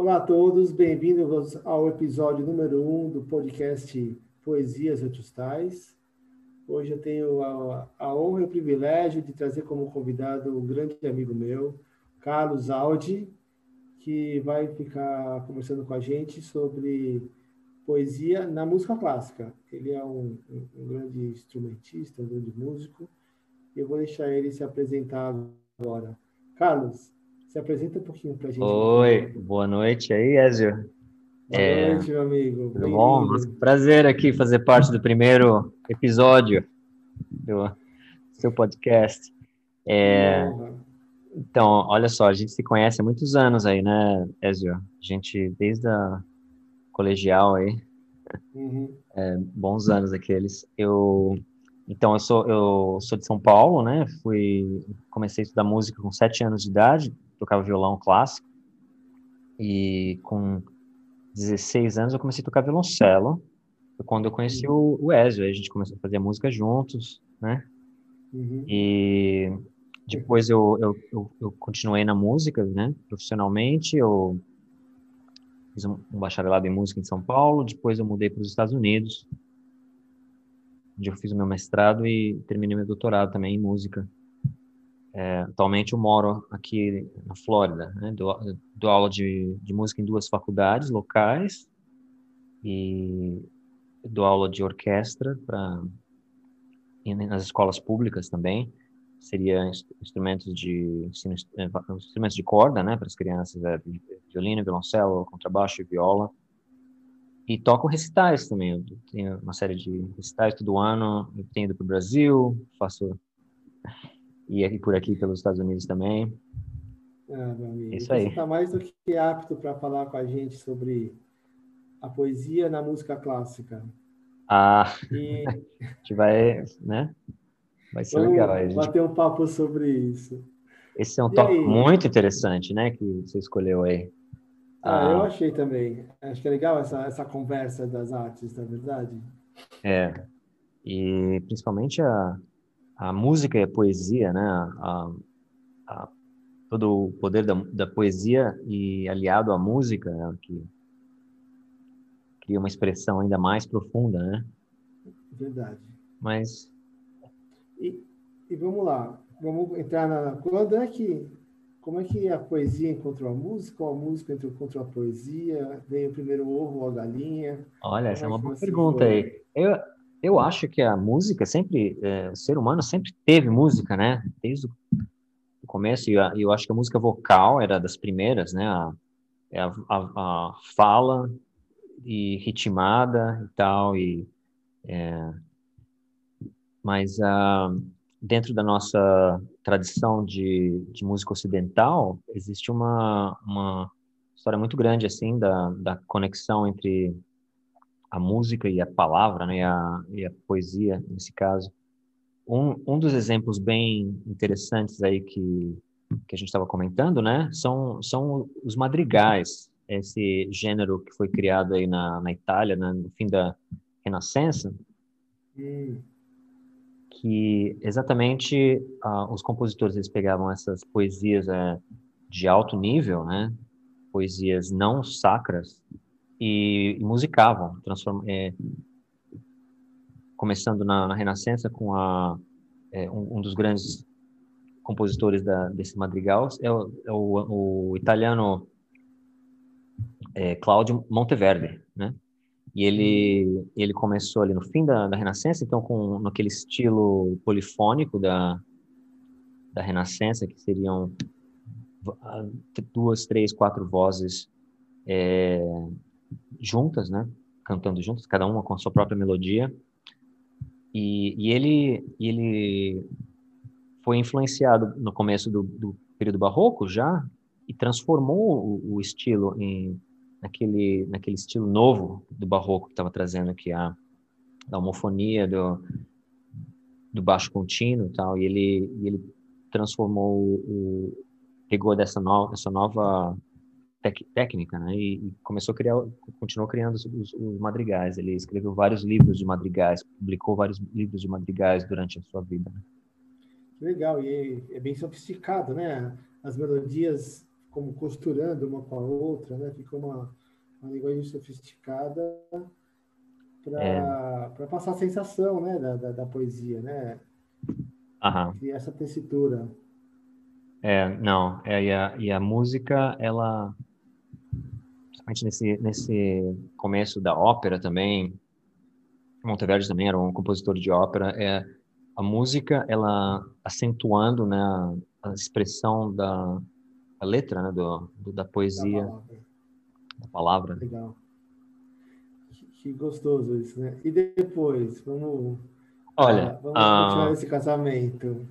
Olá a todos, bem-vindos ao episódio número 1 um do podcast Poesias Antustais. Hoje eu tenho a, a, honra e o privilégio de trazer como convidado um grande amigo meu, Carlos Aldi, que vai ficar conversando com a gente sobre poesia na música clássica. Ele é um, um grande instrumentista, um grande músico. Eu vou deixar ele se apresentar agora. Carlos, se apresenta um pouquinho para a gente. Oi, boa noite aí, Ezio. Boa é... noite, meu amigo. Tudo bom? Prazer aqui fazer parte do primeiro episódio do seu podcast. É... Então, olha só, a gente se conhece há muitos anos aí, né, Ezio? A gente, desde a colegial aí, uhum. é, bons anos aqueles. Eu, então, eu sou, eu sou de São Paulo, né? Fui, comecei a estudar música com sete anos de idade, tocava violão clássico. E com 16 anos eu comecei a tocar violoncelo. Foi quando eu conheci o, o Ezio, aí a gente começou a fazer música juntos, né? Uhum. E depois eu, eu, eu, eu, continuei na música, né? Profissionalmente, eu fiz um, um bacharelado em música em São Paulo, depois eu mudei para os Estados Unidos, onde eu fiz o meu mestrado e terminei meu doutorado também em música. É, atualmente eu moro aqui na Flórida, né? dou, dou aula de, de música em duas faculdades locais e dou aula de orquestra para nas escolas públicas também seria instrumentos de é, instrumentos de corda, né, para as crianças, é, violino, violoncelo, contrabaixo e viola. E toco recitais também. Eu tenho uma série de recitais todo ano. Eu tenho ido para o Brasil, faço e aqui por aqui pelos Estados Unidos também. Ah, meu amigo. Isso aí. Você está mais do que apto para falar com a gente sobre a poesia na música clássica. Ah, e... a gente vai, né? Vai ser Vamos legal. A gente... bater um papo sobre isso. Esse é um tópico muito interessante, né? Que você escolheu aí. Ah, ah, eu achei também. Acho que é legal essa, essa conversa das artes, na é verdade. É. E principalmente a, a música e a poesia, né? A, a, todo o poder da, da poesia e aliado à música, né? que cria uma expressão ainda mais profunda, né? Verdade. Mas e, e vamos lá, vamos entrar na quando é que como é que a poesia encontrou a música ou a música encontrou a poesia? Veio primeiro o ovo ou a galinha? Olha, essa é uma boa pergunta foi? aí. Eu, eu acho que a música sempre, é, o ser humano sempre teve música, né? Desde o começo, e eu, acho que a música vocal era das primeiras, né? A, é a, a fala e ritmada e tal, e é, mas uh, dentro da nossa tradição de, de música ocidental existe uma, uma história muito grande assim da, da conexão entre a música e a palavra, né, e a, e a poesia, nesse caso. Um, um dos exemplos bem interessantes aí que, que a gente estava comentando, né, são, são os madrigais, esse gênero que foi criado aí na, na Itália, né, no fim da Renascença, hum. que exatamente uh, os compositores eles pegavam essas poesias uh, de alto nível, né, poesias não sacras, e, e musicavam, é, começando na, na, Renascença com a, é, um, um, dos grandes compositores da, desse madrigal é o, é o, o italiano é, Claudio Monteverdi, né? E ele ele começou ali no fim da, da Renascença, então com naquele estilo polifônico da da Renascença, que seriam duas, três, quatro vozes é, juntas, né? Cantando juntas, cada uma com a sua própria melodia. E, e ele, ele foi influenciado no começo do, do período barroco já e transformou o, o, estilo em naquele naquele estilo novo do barroco que estava trazendo aqui a da homofonia do do baixo contínuo e tal e ele ele transformou o pegou dessa nova essa nova técnica, né? E, e, começou a criar, continuou criando os, os, madrigais. Ele escreveu vários livros de madrigais, publicou vários livros de madrigais durante a sua vida. Né? Legal, e é bem sofisticado, né? As melodias como costurando uma com a outra, né? Fica uma, uma linguagem sofisticada para é. passar a sensação, né, da, da, da poesia, né? Aham. E essa tessitura. É, não, é, e, a, e a música, ela, principalmente nesse, nesse começo da ópera também, Monteverdi também era um compositor de ópera, é, a música, ela acentuando né, a expressão da a letra, né, do, do da poesia, da palavra. Da palavra. Legal. Que, que, gostoso isso, né? E depois, vamos, Olha, vamos ah, continuar esse casamento.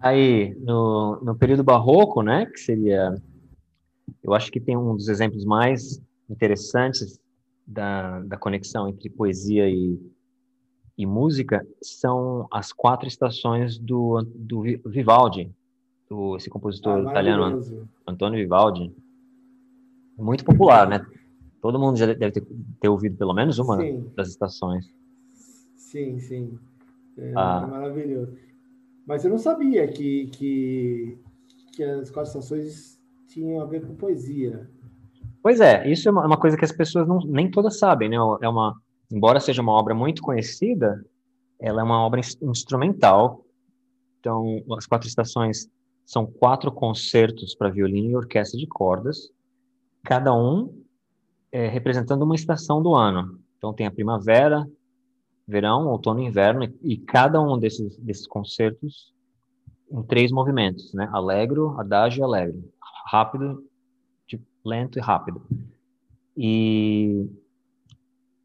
Aí, no, no período barroco, né, que seria, eu acho que tem um dos exemplos mais interessantes da, da conexão entre poesia e, e música, são as quatro estações do, do Vivaldi, do, esse compositor ah, italiano, Antônio Vivaldi. Muito popular, né? Todo mundo já deve ter, ter ouvido pelo menos uma sim. das estações. Sim, sim. É, ah. é maravilhoso. Mas eu não sabia que, que, que as quatro estações tinham a ver com poesia. Pois é, isso é uma, coisa que as pessoas não, nem todas sabem, né? É uma, embora seja uma obra muito conhecida, ela é uma obra instrumental. Então, as quatro estações são quatro concertos para violino e orquestra de cordas, cada um é, representando uma estação do ano. Então, tem a primavera, verão, outono e inverno, e, cada um desses, desses concertos em três movimentos, né? Alegro, adagio e alegro. Rápido, tipo, lento e rápido. E,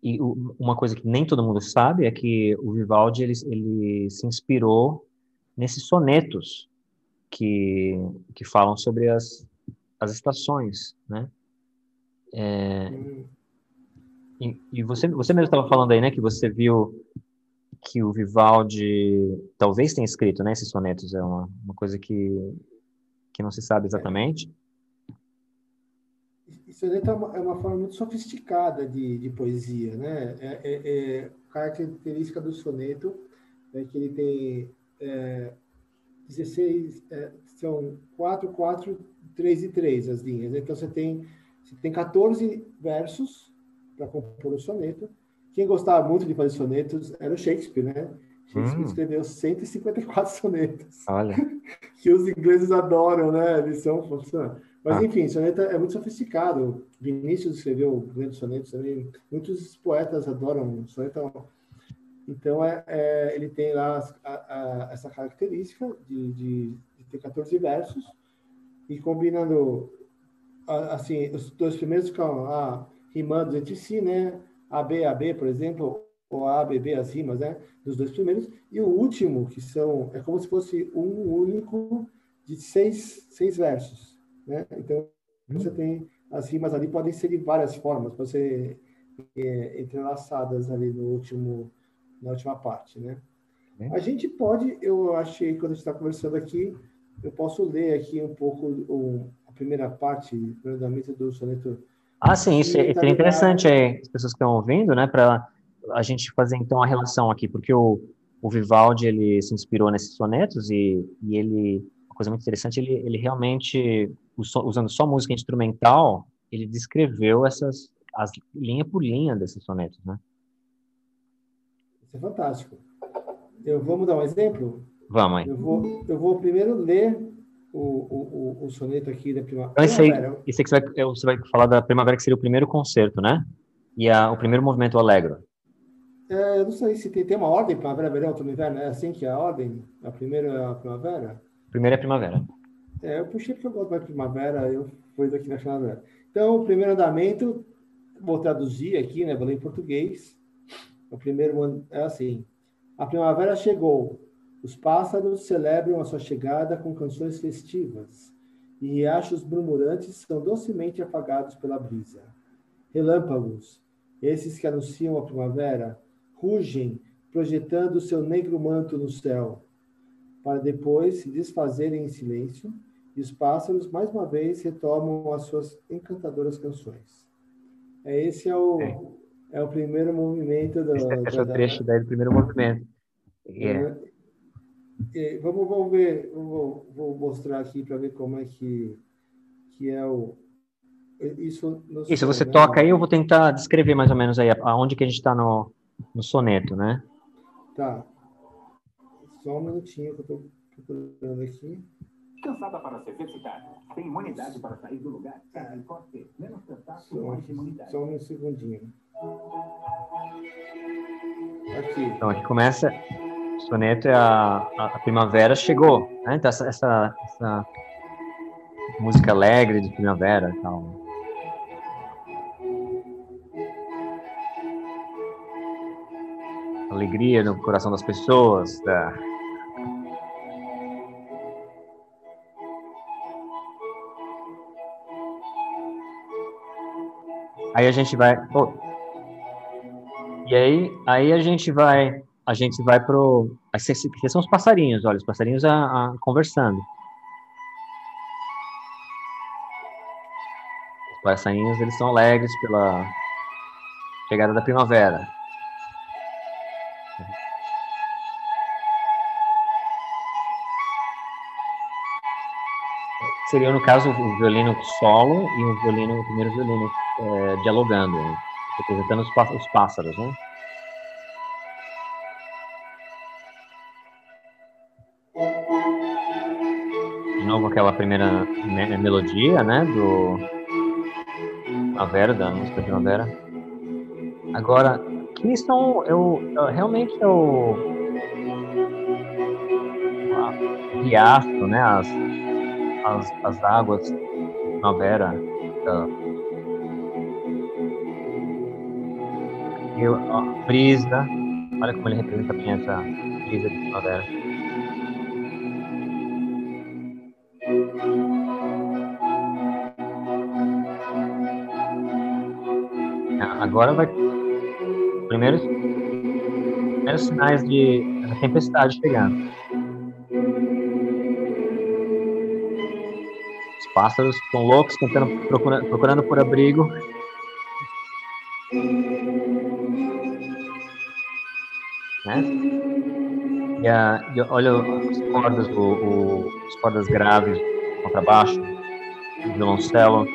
e uma coisa que nem todo mundo sabe é que o Vivaldi ele, ele se inspirou nesses sonetos que, que falam sobre as, as estações, né? É. E, e você, você mesmo estava falando aí, né, que você viu que o Vivaldi talvez tenha escrito, né, esses sonetos, é uma, uma coisa que, que não se sabe exatamente. É uma, é uma forma muito sofisticada de, de poesia, né? É, é, é, característica do soneto é que ele tem é, 16, é, são 4, 4, 3 e 3 as linhas. Então você tem, você tem 14 versos para compor o soneto. Quem gostava muito de fazer sonetos era o Shakespeare, né? Shakespeare hum. escreveu 154 sonetos. Olha. que os ingleses adoram, né? Eles são Mas, ah. enfim, soneto é muito sofisticado. Vinícius escreveu grandes sonetos também. Muitos poetas adoram soneto. Então, é, é ele tem lá a, a, essa característica de, de, de, ter 14 versos e combinando, assim, os dois primeiros ficam ah, rimando entre si, né? AB, AB, por exemplo, ou ABB, as rimas, né? Dos dois primeiros. E o último, que são, é como se fosse um único de seis, seis versos, né? Então, você tem as rimas ali, podem ser de várias formas, podem ser é, entrelaçadas ali no último, na última parte, né? A gente pode, eu achei, quando a gente está conversando aqui, eu posso ler aqui um pouco a primeira parte, primeiramente, do soneto ah, sim, isso é, seria interessante aí, as pessoas que estão ouvindo, né, para a gente fazer então a relação aqui, porque o, o Vivaldi, ele se inspirou nesses sonetos e, e ele, uma coisa muito interessante, ele, ele realmente, usando só música instrumental, ele descreveu essas, as linha por linha desses sonetos, né? Isso é fantástico. Eu, vamos dar um exemplo? Vamos aí. Eu vou, eu vou primeiro ler o, o, o, soneto aqui da primavera. Então, esse aí, esse aí que você vai, você vai falar da primavera, que seria o primeiro concerto, né? E a, o primeiro movimento alegro. É, eu não sei se tem, tem uma ordem, primavera, verão, outono, inverno. É assim que é a ordem? A primeira é a primavera? Primeira é a primavera. É, eu puxei porque eu gosto mais de primavera, eu fui daqui na primavera. Então, o primeiro andamento, vou traduzir aqui, né? Vou ler em português. O primeiro é assim. A primavera chegou, os pássaros celebram a sua chegada com canções festivas, e riachos murmurantes são docemente apagados pela brisa. Relâmpagos, esses que anunciam a primavera, rugem, projetando seu negro manto no céu, para depois se desfazerem em silêncio, e os pássaros mais uma vez retomam as suas encantadoras canções. É, esse é o, é. é o primeiro movimento do. Esse, esse é o trecho daí do primeiro movimento. É. É, vamos, vamos ver, vou, vou mostrar aqui para ver como é que que é o isso, isso você né? toca aí, eu vou tentar descrever mais ou menos aí aonde que a gente está no, no soneto, né? Tá. Só um minutinho que eu estou procurando aqui. Cansada para se exercitar, tem imunidade para sair do lugar? É. Pode menos cansaço, mais imunidade. Só um segundinho. Aqui. Então, aqui começa. O soneto é a, a, primavera chegou, né? Então, essa, essa, essa música alegre de primavera e tal. Alegria no coração das pessoas. Aí a gente vai. Oh. E aí, aí a gente vai, a gente vai pro. Esses são os passarinhos, olha, os passarinhos a, a, conversando. Os passarinhos eles são alegres pela chegada da primavera. Seria, no caso, o violino solo e o violino, o primeiro violino é, dialogando, né? representando os, os pássaros, né? De novo aquela primeira me melodia, né, do Primavera, da música Primavera. Agora, são, eu, eu realmente eu riacho, né, as as, as águas primavera da, e a brisa, olha como ele representa bem essa brisa de primavera. Agora vai primeiros, primeiros sinais de tempestade chegando. Pássaros estão loucos, tentando, procurando, procurando por abrigo. Né? E, a, e olha as cordas, o, o, as cordas graves, contrabaixo, violoncelo,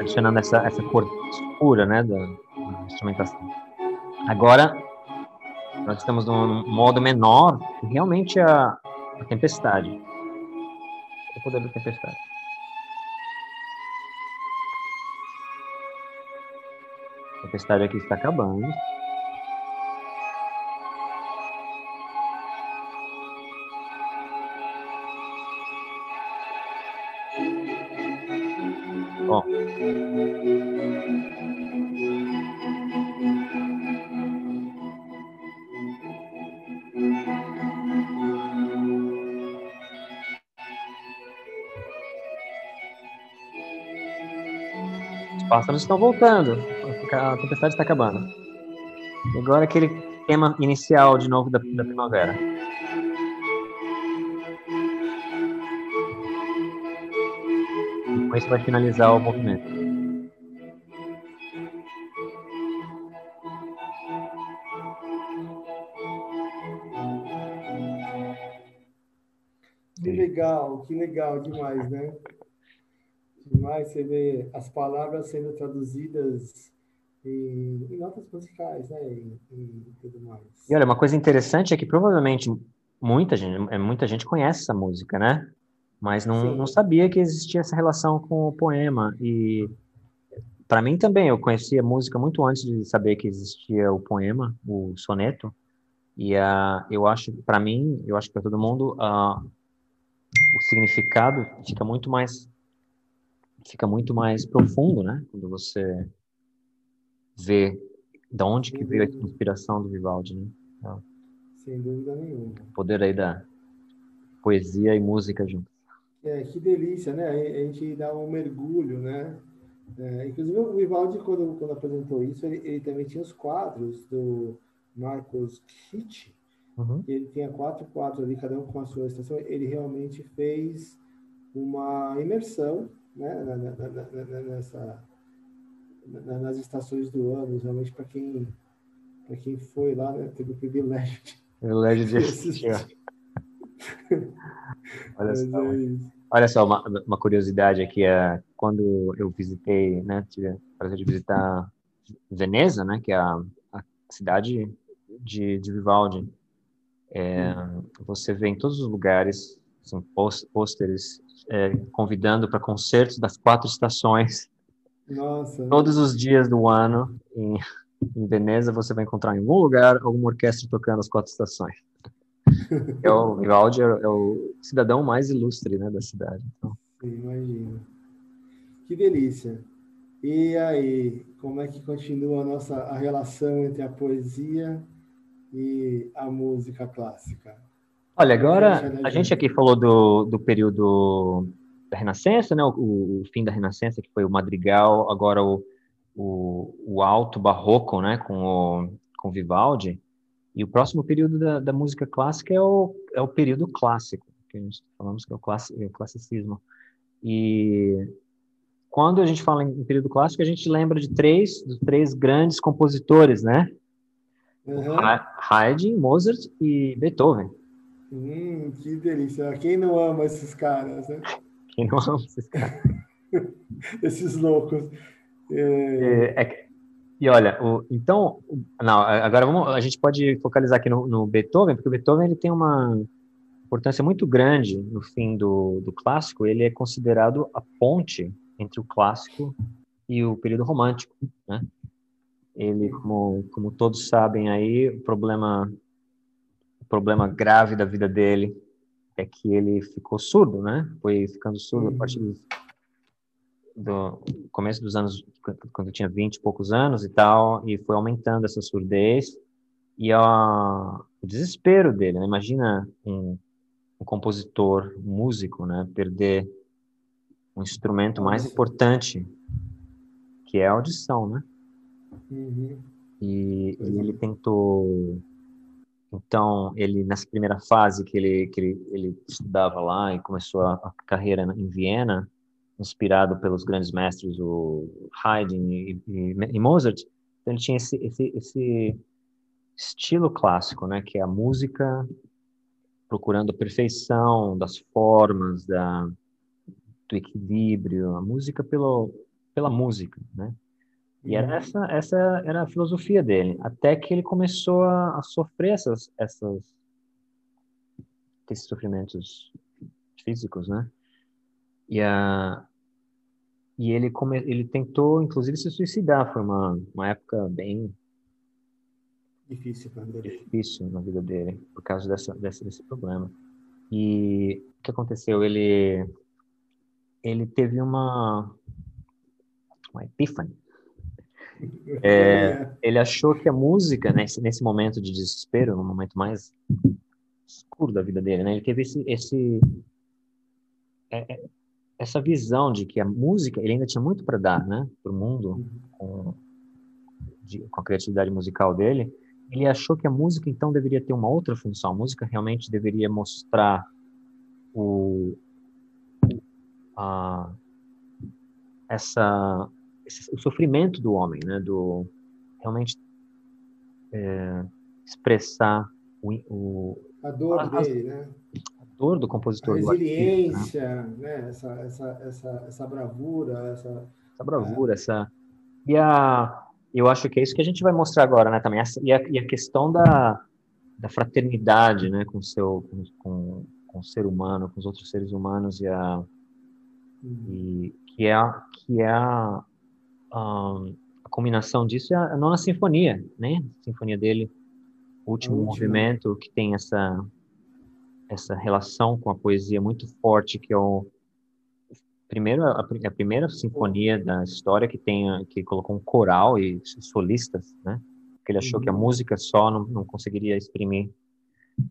adicionando essa, essa cor escura né, da, da instrumentação. Agora, nós estamos num modo menor, realmente a, a tempestade poder da tempestade. A tempestade aqui está acabando. Pássaros estão voltando. A tempestade está acabando. E agora aquele tema inicial de novo da, da primavera. E com isso vai finalizar o movimento. Que legal, que legal demais, né? Demais você vê as palavras sendo traduzidas em, em notas musicais, né? E, e, tudo mais. E olha, uma coisa interessante é que provavelmente muita gente, é, muita gente conhece essa música, né? Mas não, não sabia que existia essa relação com o poema. E para mim também, eu conhecia a música muito antes de saber que existia o poema, o soneto. E uh, eu acho, para mim, eu acho que para todo mundo, uh, o significado fica muito mais fica muito mais profundo, né? Quando você vê de onde que veio a inspiração do Vivaldi, né? Então, Sem dúvida nenhuma. O poder aí da poesia e música juntos. É, que delícia, né? A gente dá um mergulho, né? É, inclusive o Vivaldi, quando, quando apresentou isso, ele, ele, também tinha os quadros do Marcos Kitt. Uhum. Ele tinha quatro quadros ali, cada um com a sua estação. Ele realmente fez uma imersão né, na, na, na, nessa, nas estações do ano, realmente para quem, quem foi lá, né, teve o privilégio de, privilégio de assistir. Olha só. É Olha só, uma, uma curiosidade aqui, é, quando eu visitei, né, tive o prazer de visitar Veneza, né, que é a, a cidade de, de Vivaldi, é, você vê em todos os lugares são pôsteres é, convidando para concertos das quatro estações. Nossa. Todos os dias do ano, em, em Veneza, você vai encontrar em algum lugar alguma orquestra tocando as quatro estações. é o Vivaldi é, é, o cidadão mais ilustre né, da cidade. Então. Imagino. Que delícia. E aí, como é que continua a nossa a relação entre a poesia e a música clássica? Olha, agora a gente aqui falou do, do período da Renascença, né? O, o, fim da Renascença, que foi o madrigal, agora o, o, o alto barroco, né? Com o com Vivaldi. E o próximo período da, da música clássica é o, é o período clássico, que a gente falamos que é o, classi, é o classicismo. E quando a gente fala em, em período clássico, a gente lembra de três, de três grandes compositores, né? Uhum. Haydn, Mozart e Beethoven. Hum, que delícia. Quem não ama esses caras, né? Quem não ama esses caras? esses loucos. É... É, é, e olha, o, então, não, agora vamos, a gente pode focalizar aqui no, no, Beethoven, porque o Beethoven ele tem uma importância muito grande no fim do, do clássico. Ele é considerado a ponte entre o clássico e o período romântico, né? Ele, como, como todos sabem aí, o problema, problema grave da vida dele é que ele ficou surdo, né? Foi ficando surdo a partir dos do começo dos anos, quando tinha 20 e poucos anos e tal, e foi aumentando essa surdez e a, o desespero dele, né? Imagina um, um, compositor, um músico, né? Perder um instrumento mais importante, que é a audição, né? Uhum. E, e, ele tentou então ele nessa primeira fase que ele que ele, ele estudava lá e começou a, a carreira em Viena inspirado pelos grandes mestres, o Haydn e, e, e Mozart, então ele tinha esse, esse, esse estilo clássico, né, que é a música procurando a perfeição das formas, da, do equilíbrio, a música pelo, pela música, né? E era uhum. essa, essa era a filosofia dele, até que ele começou a, a sofrer essas, essas, esses sofrimentos físicos, né? E, a, e ele, come, ele tentou, inclusive, se suicidar. Foi uma, uma época bem difícil, difícil na vida dele, por causa dessa, dessa, desse problema. E o que aconteceu? Ele, ele teve uma, uma epífane. É, ele achou que a música, nesse, nesse momento de desespero, no momento mais escuro da vida dele, né, ele teve esse, esse é, é essa visão de que a música, ele ainda tinha muito para dar, né, para o mundo, com, de, com a criatividade musical dele, ele achou que a música então deveria ter uma outra função. A música realmente deveria mostrar o a, essa esse, o sofrimento do homem, né, do realmente é, expressar o, o a dor a, dele, né? dor do compositor. A resiliência, artista, né? né? Essa, essa, essa, essa bravura, essa... Essa bravura, é. essa... E a... Eu acho que é isso que a gente vai mostrar agora, né, também. E, a, e a questão da, da fraternidade, né, com o seu... Com, com, com o ser humano, com os outros seres humanos e a... Uhum. E, que é, a, que é a, a, a combinação disso é a, nona sinfonia, né? A sinfonia dele, o último movimento que tem essa essa relação com a poesia muito forte que é o primeiro a, a primeira sinfonia da história que tem que colocou um coral e solistas, né? Que ele achou uhum. que a uhum. música só não, não conseguiria exprimir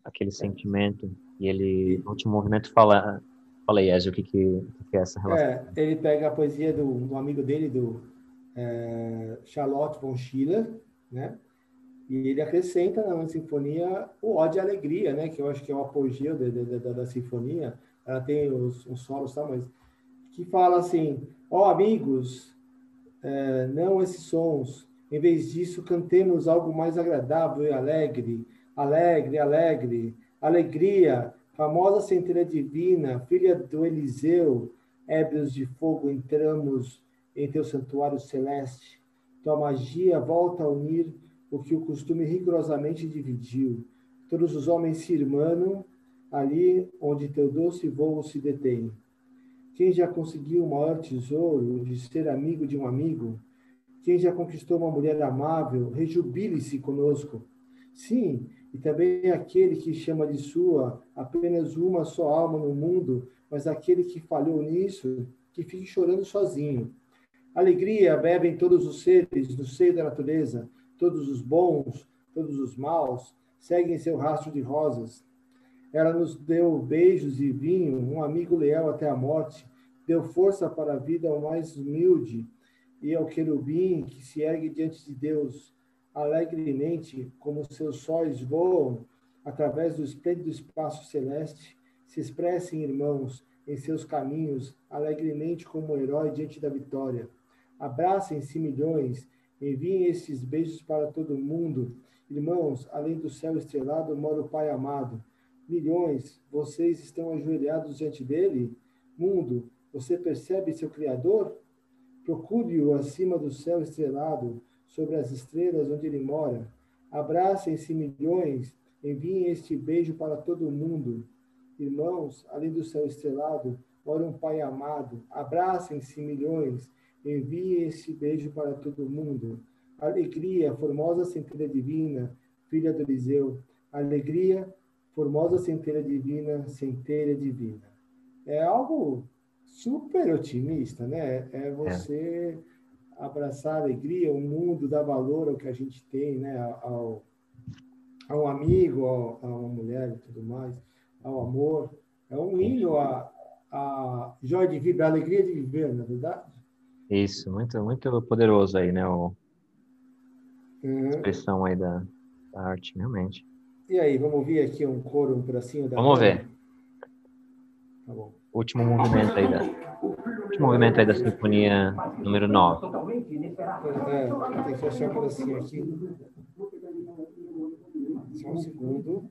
aquele sentimento e ele no último movimento fala fala aí, o que, que, que é essa relação? É, ele pega a poesia do, do amigo dele, do é, Charlotte von Schiller, né? E ele acrescenta na sinfonia o ódio e alegria, né? Que eu acho que é o apogeu da, da, da sinfonia. Ela tem os, os solos, tá? Mas que fala assim: ó oh, amigos, é, não esses sons. Em vez disso, cantemos algo mais agradável e alegre, alegre, alegre, alegria, Famosa centelha divina, filha do Eliseu, ébrios de fogo entramos em teu santuário celeste. Tua magia volta a unir o que o costume rigorosamente dividiu. Todos os homens se irmanam ali onde teu doce voo se detém. Quem já conseguiu o maior tesouro de ser amigo de um amigo? Quem já conquistou uma mulher amável, rejubile-se conosco. Sim, e também aquele que chama de sua apenas uma só alma no mundo, mas aquele que falhou nisso, que fique chorando sozinho. Alegria bebem todos os seres no seio da natureza, todos os bons, todos os maus, seguem seu rastro de rosas. Ela nos deu beijos e vinho, um amigo leal até a morte, deu força para a vida ao mais humilde e ao querubim que se ergue diante de Deus alegremente, como seus sóis voam através do esplêndido espaço celeste, se expressem, irmãos, em seus caminhos, alegremente como um herói diante da vitória. Abracem-se milhões, enviem esses beijos para todo mundo. Irmãos, além do céu estrelado mora o Pai amado. Milhões, vocês estão ajoelhados diante dele? Mundo, você percebe seu Criador? Procure-o acima do céu estrelado, sobre as estrelas onde ele mora. Abracem-se milhões, enviem este beijo para todo mundo. Irmãos, além do céu estrelado, mora um Pai amado. Abracem-se milhões, enviem este beijo para todo mundo. Alegria, formosa centelha divina, filha do Eliseu. Alegria, formosa centelha divina, centelha divina. É algo super otimista, né? É você. É abraçar a alegria, o mundo dá valor ao que a gente tem, né? Ao, ao amigo, ao, a uma mulher e tudo mais, ao amor. É um hino a, a joia de viver, a alegria de viver, na é verdade? Isso, muito, muito poderoso aí, né? O, uhum. A expressão aí da, da, arte, realmente. E aí, vamos ouvir aqui um coro, um pedacinho da. Vamos ver. Tá bom. Último movimento aí da movimento aí da sinfonia número 9. É, tem que achar um pedacinho aqui. Só um segundo.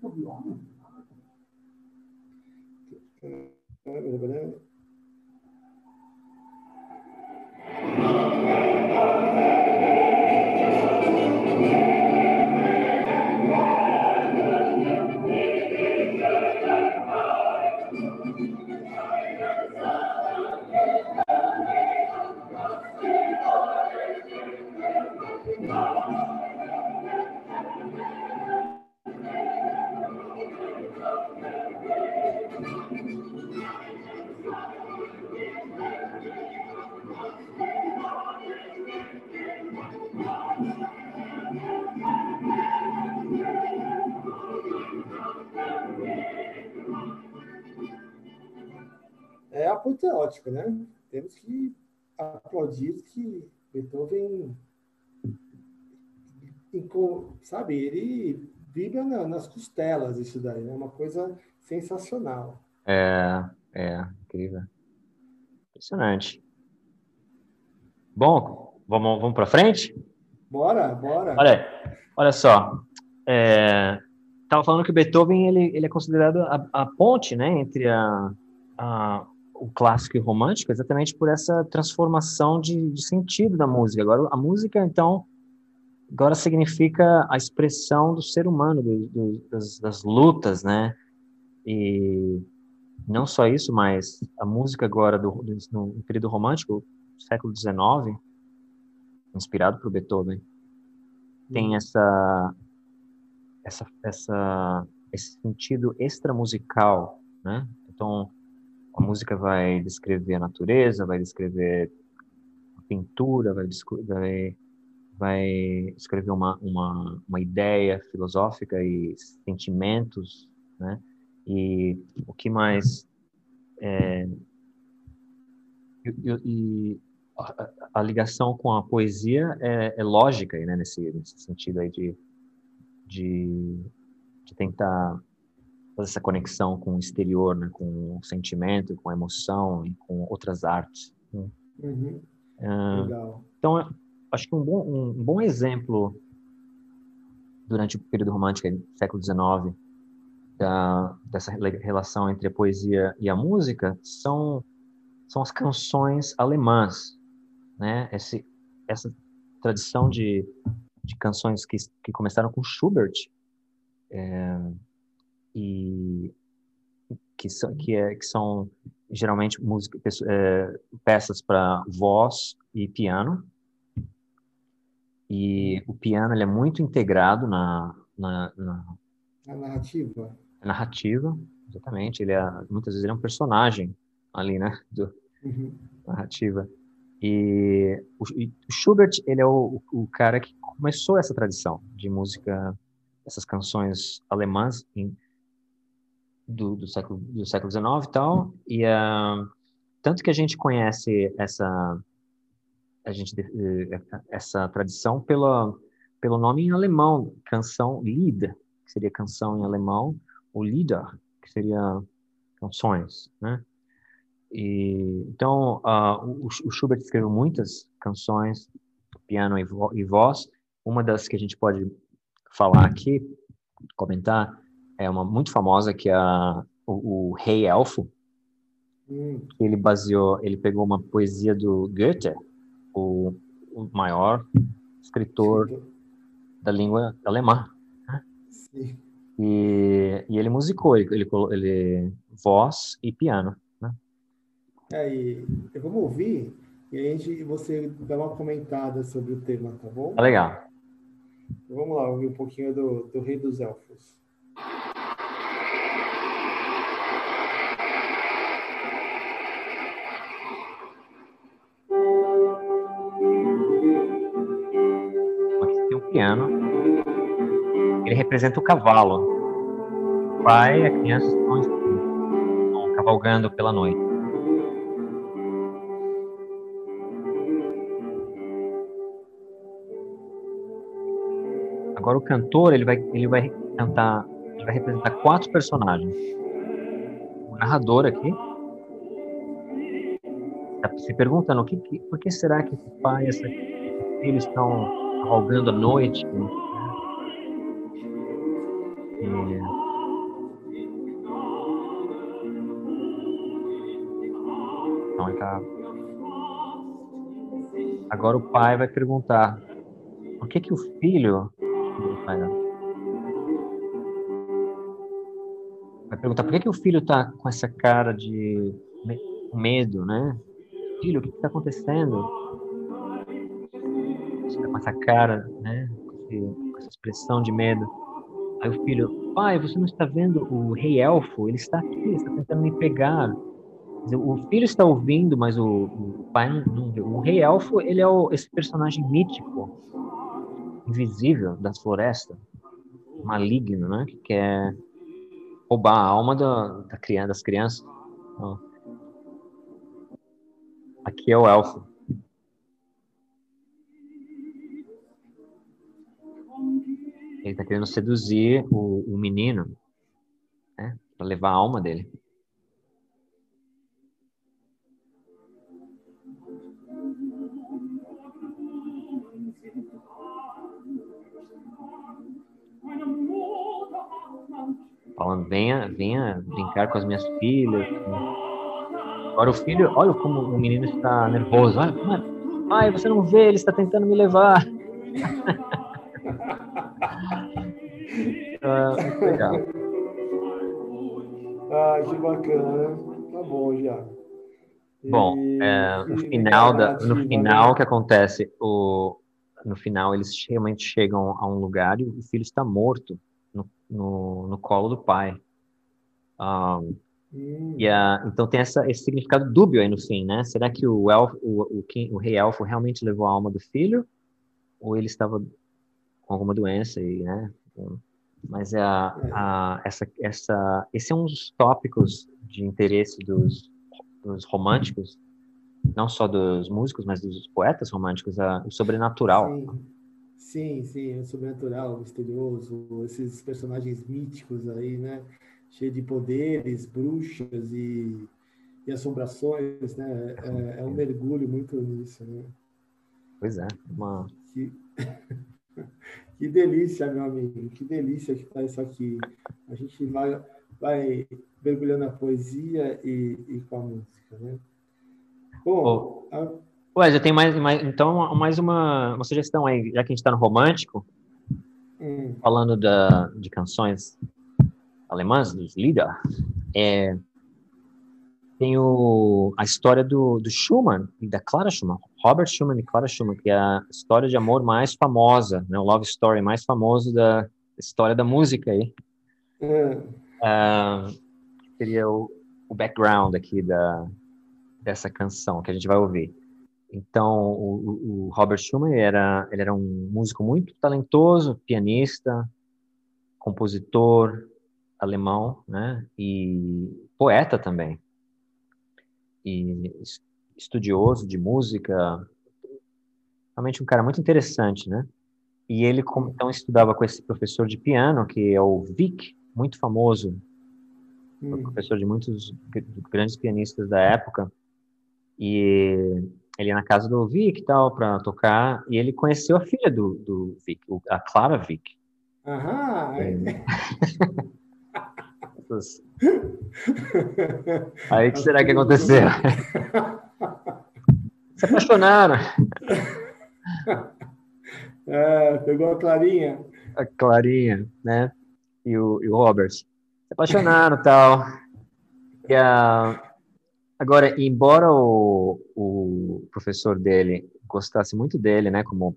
Apoteótico, né? Temos que aplaudir que Beethoven, sabe, ele vibra nas costelas isso daí, é né? uma coisa sensacional. É, é, incrível. Impressionante. Bom, vamos, vamos para frente? Bora, bora. Olha, olha só. É, tava falando que Beethoven ele, ele é considerado a, a ponte, né, entre a, a o clássico e romântico exatamente por essa transformação de, de, sentido da música. Agora, a música, então, agora significa a expressão do ser humano, do, do, das, das, lutas, né? E não só isso, mas a música agora, do, no período romântico, século XIX, inspirado por Beethoven, tem uhum. essa, essa, essa, esse sentido extramusical, né? Então, a música vai descrever a natureza, vai descrever a pintura, vai, vai, vai escrever uma, uma, uma ideia filosófica e sentimentos, né? E o que mais é, e, e a, a, ligação com a poesia é, é lógica, né? Nesse, nesse sentido aí de, de, de tentar fazer essa conexão com o exterior, né, com o sentimento, com a emoção e com outras artes. Né? Uhum. Uh, Legal. Então, acho que um bom, um, um bom exemplo durante o período romântico, século XIX, da, dessa relação entre a poesia e a música são são as canções alemãs, né? Esse, essa tradição de, de canções que, que começaram com Schubert é, e que são, que, é, que são geralmente música, é, peças para voz e piano. E o piano ele é muito integrado na, na, na, na narrativa. Narrativa, exatamente. Ele é, muitas vezes ele é um personagem ali, né, do, uhum. narrativa. E o, o, Schubert, ele é o, o cara que começou essa tradição de música, essas canções alemãs em, do, do, século do século XIX e tal, e uh, tanto que a gente conhece essa a gente eh, essa tradição pela pelo nome em alemão, canção Lied, que seria canção em alemão, ou Lieder, que seria canções, né? E, então, uh, o, o, Schubert escreveu muitas canções, piano e, vo e, voz. Uma das que a gente pode falar aqui, comentar, é uma muito famosa que é a, o, o Rei Elfo. Hum. Ele baseou, ele pegou uma poesia do Goethe, o, o maior escritor Sim. da língua alemã. Sim. E, e ele musicou, ele, ele, ele voz e piano. É, e vamos ouvir e a gente, você dá uma comentada sobre o tema, tá bom? Tá legal. Vamos lá, ouvir um pouquinho do, do Rei dos Elfos. Representa o cavalo. O pai e a criança estão cavalgando pela noite. Agora o cantor, ele vai, ele vai cantar, ele vai representar quatro personagens. O narrador aqui, tá se perguntando o que, por que será que esse pai essa filho estão rogando à noite? Né? Agora o pai vai perguntar por que que o filho Vai perguntar por que, que o filho está com essa cara de medo, né? Filho, o que está acontecendo? Você tá com essa cara, né? Com essa expressão de medo. Aí o filho, pai, você não está vendo o rei elfo? Ele está aqui, ele está tentando me pegar. O filho está ouvindo, mas o, o pai não, não O rei elfo, ele é o, esse personagem mítico invisível da floresta, maligno, né? Que quer roubar a alma da, da criança, das crianças. Ó. Aqui é o elfo. Ele está querendo seduzir o, o menino, né? Para levar a alma dele. Falando, venha, venha brincar com as minhas filhas. Agora o filho, olha como o menino está nervoso. Olha, pai, você não vê, ele está tentando me levar. ah, muito legal. Ah, que bacana. Tá bom já. Bom, é, no final da, no final que acontece o no final eles realmente chegam a um lugar e o filho está morto no, no colo do pai. Um, e a, então tem essa, esse significado dúbio aí no fim, né? Será que o, elfo, o, o, o rei elfo realmente levou a alma do filho? Ou ele estava com alguma doença e, né? Mas é a, a, essa, essa, esse é um dos tópicos de interesse dos, dos românticos, não só dos músicos, mas dos poetas românticos, o sobrenatural. Sim. Sim, sim, o sobrenatural, o misterioso, esses personagens míticos aí, né? Cheio de poderes, bruxas e, e assombrações, né? É, é, um mergulho muito nisso, né? Pois é, uma... Que delícia, meu amigo, que delícia que está isso aqui. A gente vai, vai mergulhando na poesia e, e com a música, né? Bom, oh. a... Ué, já tem mais, mais então mais uma, uma sugestão aí, já que a gente está no romântico, hum. falando da, de canções alemãs, dos Lieder, é, tem o, a história do, do Schumann e da Clara Schumann, Robert Schumann e Clara Schumann, que é a história de amor mais famosa, né, o love story mais famoso da história da música aí. É. Uh, seria o, o background aqui da, dessa canção que a gente vai ouvir. Então, o, o Robert Schumann era, ele era um músico muito talentoso, pianista, compositor alemão, né, e poeta também e estudioso de música, realmente um cara muito interessante, né? E ele então estudava com esse professor de piano, que é o Vic, muito famoso, hum. professor de muitos grandes pianistas da época. E ele ia na casa do Vic e tal para tocar, e ele conheceu a filha do, do Vic, a Clara Vic. Aham. É. Aí o que será que aconteceu? Se apaixonaram. É, pegou a Clarinha. A Clarinha, né? E o, e o Robert. Se apaixonaram e tal. E a... Agora, embora o, o professor dele gostasse muito dele, né, como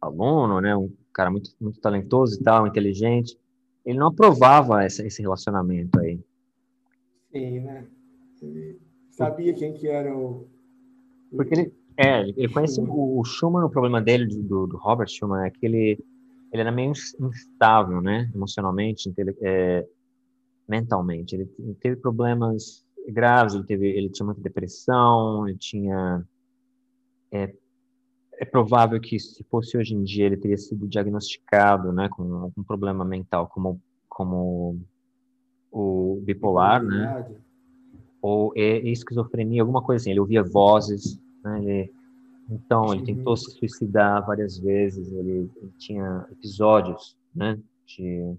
aluno, né, um cara muito, muito talentoso e tal, inteligente, ele não aprovava essa, esse relacionamento aí. Sim, né? Ele sabia quem que era o... Porque ele, é, ele conhece o, o Schumann, o problema dele, do, do Robert Schumann, é que ele, ele era meio instável, né? Emocionalmente, é, mentalmente. Ele, ele teve problemas graves, ele, teve, ele tinha muita depressão, ele tinha... É, é provável que se fosse hoje em dia ele teria sido diagnosticado, né, com algum problema mental, como como o bipolar, né, ou esquizofrenia, alguma coisa assim. Ele ouvia vozes, né, ele, então ele tentou se suicidar várias vezes. Ele, ele tinha episódios, né, de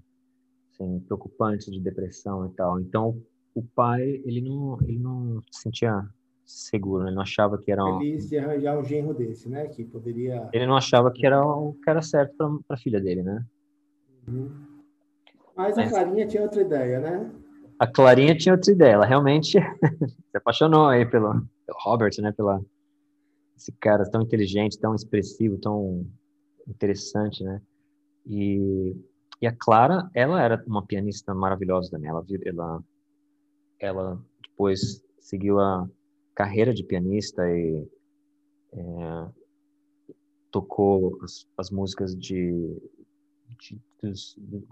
assim, preocupantes de depressão e tal. Então o pai ele não ele não se sentia seguro, né? ele não achava que era um... Feliz de arranjar um genro desse, né? Que poderia... Ele não achava que era o era certo para a filha dele, né? Uhum. Mas, Mas a Clarinha tinha outra ideia, né? A Clarinha tinha outra ideia, ela realmente se apaixonou aí pelo, pelo Robert, né? Pela esse cara tão inteligente, tão expressivo, tão interessante, né? E, e a Clara, ela era uma pianista maravilhosa também. Ela, ela, ela depois seguiu a carreira de pianista e é, tocou as, as, músicas de, de, dos, de,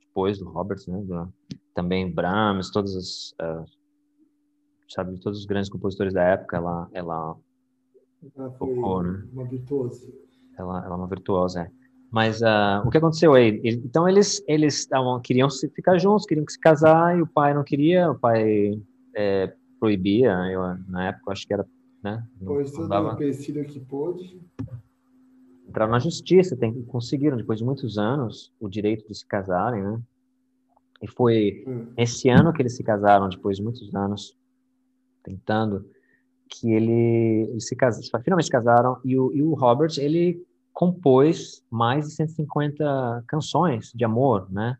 depois do Roberts, né? Do, também Brahms, todas as uh, sabe todos os grandes compositores da época, ela ela, ela tocou, né? Uma virtuosa. Ela, ela é uma virtuosa, é. Mas uh, o que aconteceu aí? Então eles eles queriam se ficar juntos, queriam se casar e o pai não queria, o pai é, proibia, eu, na época acho que era, né? Pois todo dava... empecilho que pôde. Entraram na justiça, tem, conseguiram, depois de muitos anos, o direito de se casarem, né? E foi hum. esse ano que eles se casaram, depois de muitos anos tentando, que ele, eles se casaram, finalmente se casaram, e o, e o Robert, ele compôs mais de 150 canções de amor, né?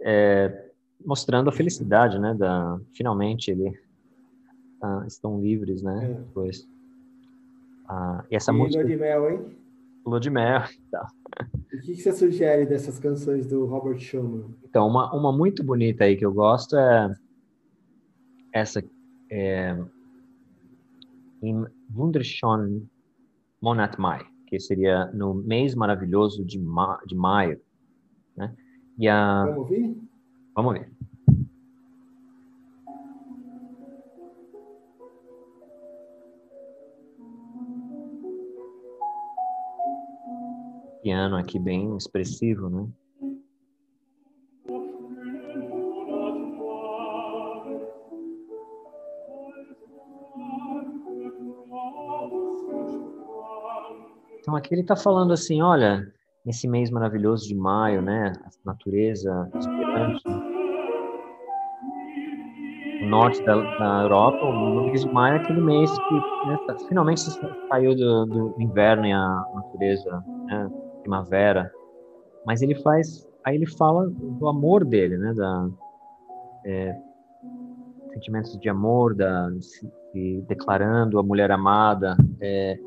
É, mostrando a felicidade, né? Da, finalmente ele ah, estão livres, né? É. Depois. Ah, e essa e música. Lua de Mel, hein? Lua de Mel. Tá. O que, que você sugere dessas canções do Robert Schumann? Então, uma, uma muito bonita aí que eu gosto é essa. É, Im Wunderschönen Monat Mai, que seria no mês maravilhoso de, ma de maio. Né? E a... Vamos ouvir? Vamos ver. piano aqui bem expressivo, né? Então aqui ele está falando assim, olha, nesse mês maravilhoso de maio, né? A natureza exuberante. O norte da, da Europa, o mês de maio é aquele mês que né, tá, finalmente saiu do, do, inverno e a natureza, né? Primavera. Mas ele faz, aí ele fala do amor dele, né? Da, é, sentimentos de amor, da, se, se declarando a mulher amada. É,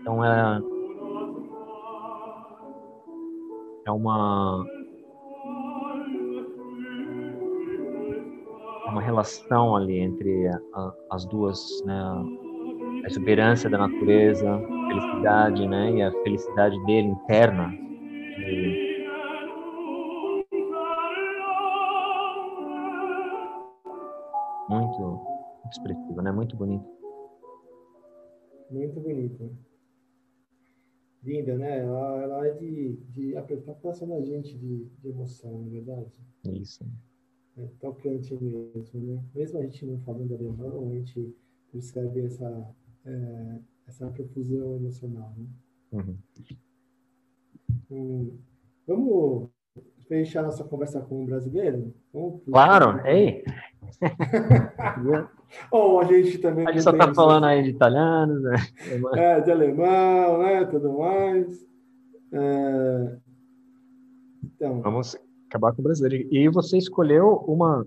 então é é uma uma relação ali entre a, as duas, né? A exuberância da natureza, a felicidade, né? E a felicidade dele interna. Muito expressivo, né? Muito bonito. Muito bonito linda, né? Ela, ela é de, de apertar o coração da gente de, de emoção, não é verdade? Isso. É tocante mesmo, né? Mesmo a gente não falando alemão, a gente percebe essa, é, essa profusão emocional, né? Uhum. Hum, vamos fechar nossa conversa com um brasileiro? Vamos claro, ei! Ou a gente também. A gente só está falando aí de italiano, né? É, de alemão, né? Tudo mais. É... Então. Vamos acabar com o brasileiro. E você escolheu uma.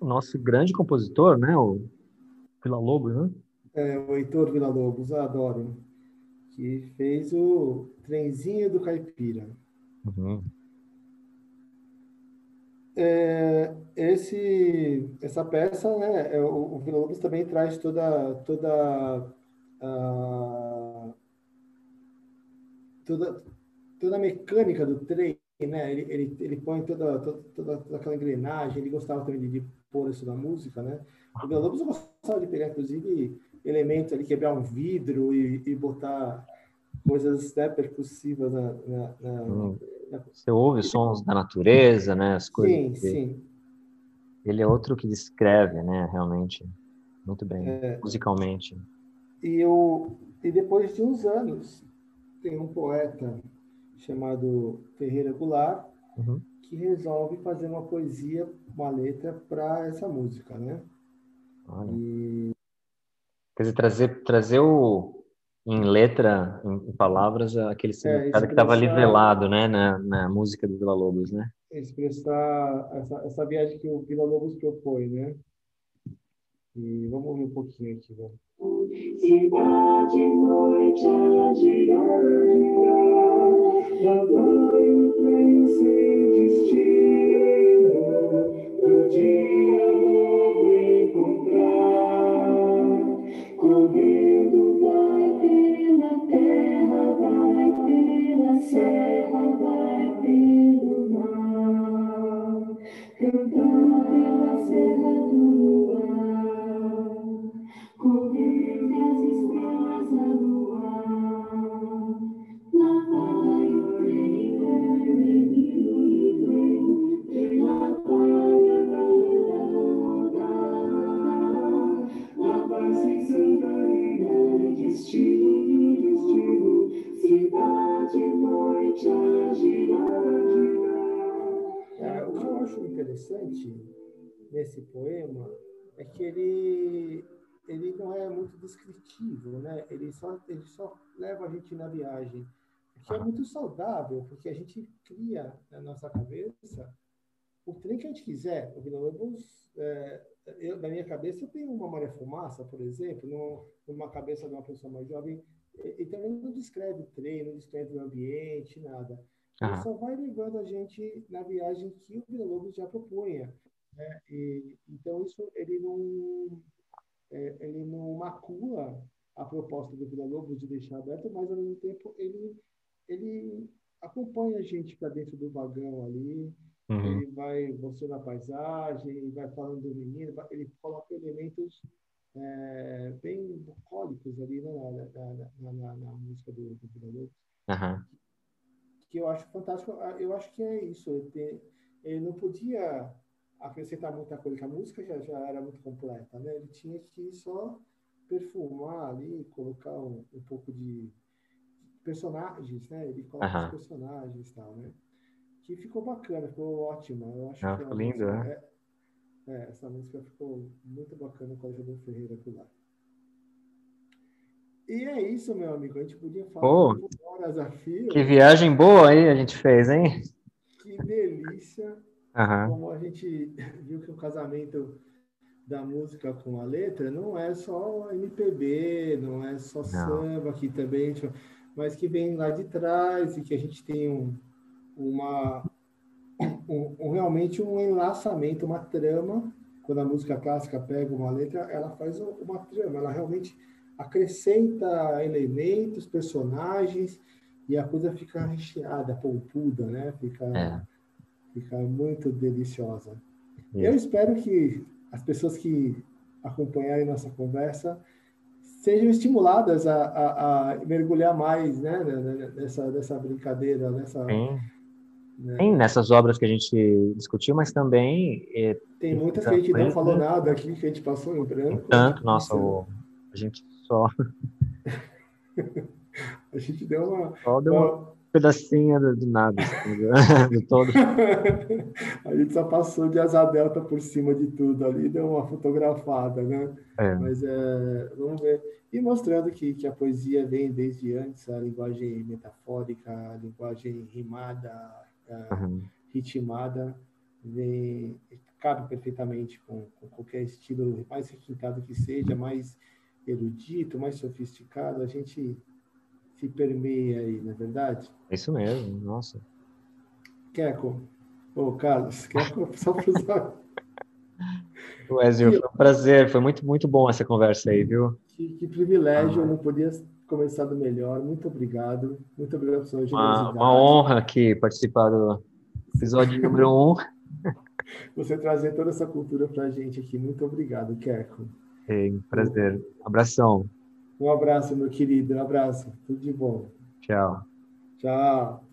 O nosso grande compositor, né? O Vila Lobos, né? É, o Heitor Vila Lobos, adoro. Que fez o Trenzinho do Caipira. Uhum. É, esse, essa peça, né, é, o, o Vila Lobos também traz toda, toda, a, toda, toda a mecânica do trem, né? Ele, ele, ele põe toda, toda, toda aquela engrenagem, ele gostava também de, de pôr isso na música, né? O Vila Lobos gostava de pegar, inclusive, elementos ali, quebrar um vidro e, e botar coisas né, percussivas na, na, na, hum. Você ouve sons da natureza, né? As coisas. Sim, que... sim. Ele é outro que descreve, né? Realmente, muito bem, é... musicalmente. E eu, e depois de uns anos, tem um poeta chamado Ferreira Goulart uhum. que resolve fazer uma poesia, uma letra para essa música, né? Olha. E... Quer dizer, trazer, trazer o, em letra, em, palavras, aquele é, significado é, que estava ali velado, né, na, na música do Vila Lobos, né? Expressar essa, essa viagem que o Vila Lobos propõe, né? E vamos ouvir um pouquinho aqui, vamos. Cidade, noite, a girar, trem sem destino, do dia pelo mar, cantando pela serra do luar, Ele só ele só leva a gente na viagem, que é muito saudável, porque a gente cria na nossa cabeça o trem que a gente quiser. O Vila Lobos, é, eu, na minha cabeça, eu tenho uma Maré Fumaça, por exemplo, no, numa cabeça de uma pessoa mais jovem, então ele não descreve o trem, não descreve o ambiente, nada. Ele só vai levando a gente na viagem que o Vila Lobos já propunha. Né? E, então isso ele não é, ele não macula a proposta do Vila Lobos de deixar aberto, mas ao mesmo tempo ele ele acompanha a gente para dentro do vagão ali. Uhum. Ele vai mostrando a paisagem, vai falando do menino, ele coloca elementos é, bem bucólicos ali né, na, na, na, na, música do, do Vila Lobos. Uhum. Que eu acho fantástico. Ah, eu acho que é isso. Ele, ele não podia acrescentar muita coisa, que a música já, já era muito completa. Né? Ele tinha que só perfumar ali, colocar um, um pouco de, personagens, né? Ele coloca uhum. os personagens e tal, né? Que ficou bacana, ficou ótima. Eu acho ah, que ficou lindo, né? É, é, essa música ficou muito bacana com a Jadon Ferreira por lá. E é isso, meu amigo. A gente podia falar oh, horas a fio. Que viagem boa aí a gente fez, hein? Que delícia. Uhum. Como a gente viu que o casamento da música com a letra não é só MPB, não é só não. samba aqui também, mas que vem lá de trás e que a gente tem um, uma um, um, realmente um enlaçamento, uma trama. Quando a música clássica pega uma letra, ela faz uma trama, ela realmente acrescenta elementos, personagens e a coisa fica recheada, polpuda, né? Fica, é. fica muito deliciosa. É. Eu espero que as pessoas que acompanharem nossa conversa sejam estimuladas a, a, a mergulhar mais né, né, né, nessa, nessa brincadeira, nessa. Sim. Né? Tem nessas obras que a gente discutiu, mas também. É, tem muitas que a gente não falou nada aqui, que a gente passou em branco. Tanto, nossa, o, a gente só. a gente deu uma. Só deu uma, pedacinho do, do nada, assim, do, todo. a gente só passou de asa delta por cima de tudo ali, deu uma fotografada, né? É. Mas é, vamos ver. E mostrando que, que a poesia vem desde antes, a linguagem metafórica, a linguagem rimada, a uhum. ritmada, vem, cabe perfeitamente com, com qualquer estilo, mais requintado que seja, mais erudito, mais sofisticado, a gente se permeia aí, não é verdade? É isso mesmo, nossa. Queco, ô Carlos, Queco, só para. Wesley, foi um prazer, foi muito, muito bom essa conversa aí, viu? Que, que privilégio, ah. eu não podia começar do melhor. Muito obrigado, muito obrigado pela sua generosidade. Uma, uma honra aqui participar do episódio número um. Você trazer toda essa cultura para a gente aqui. Muito obrigado, Queco. É, prazer. Abração. Um abraço, meu querido. Um abraço. Tudo de bom. Tchau. Tchau.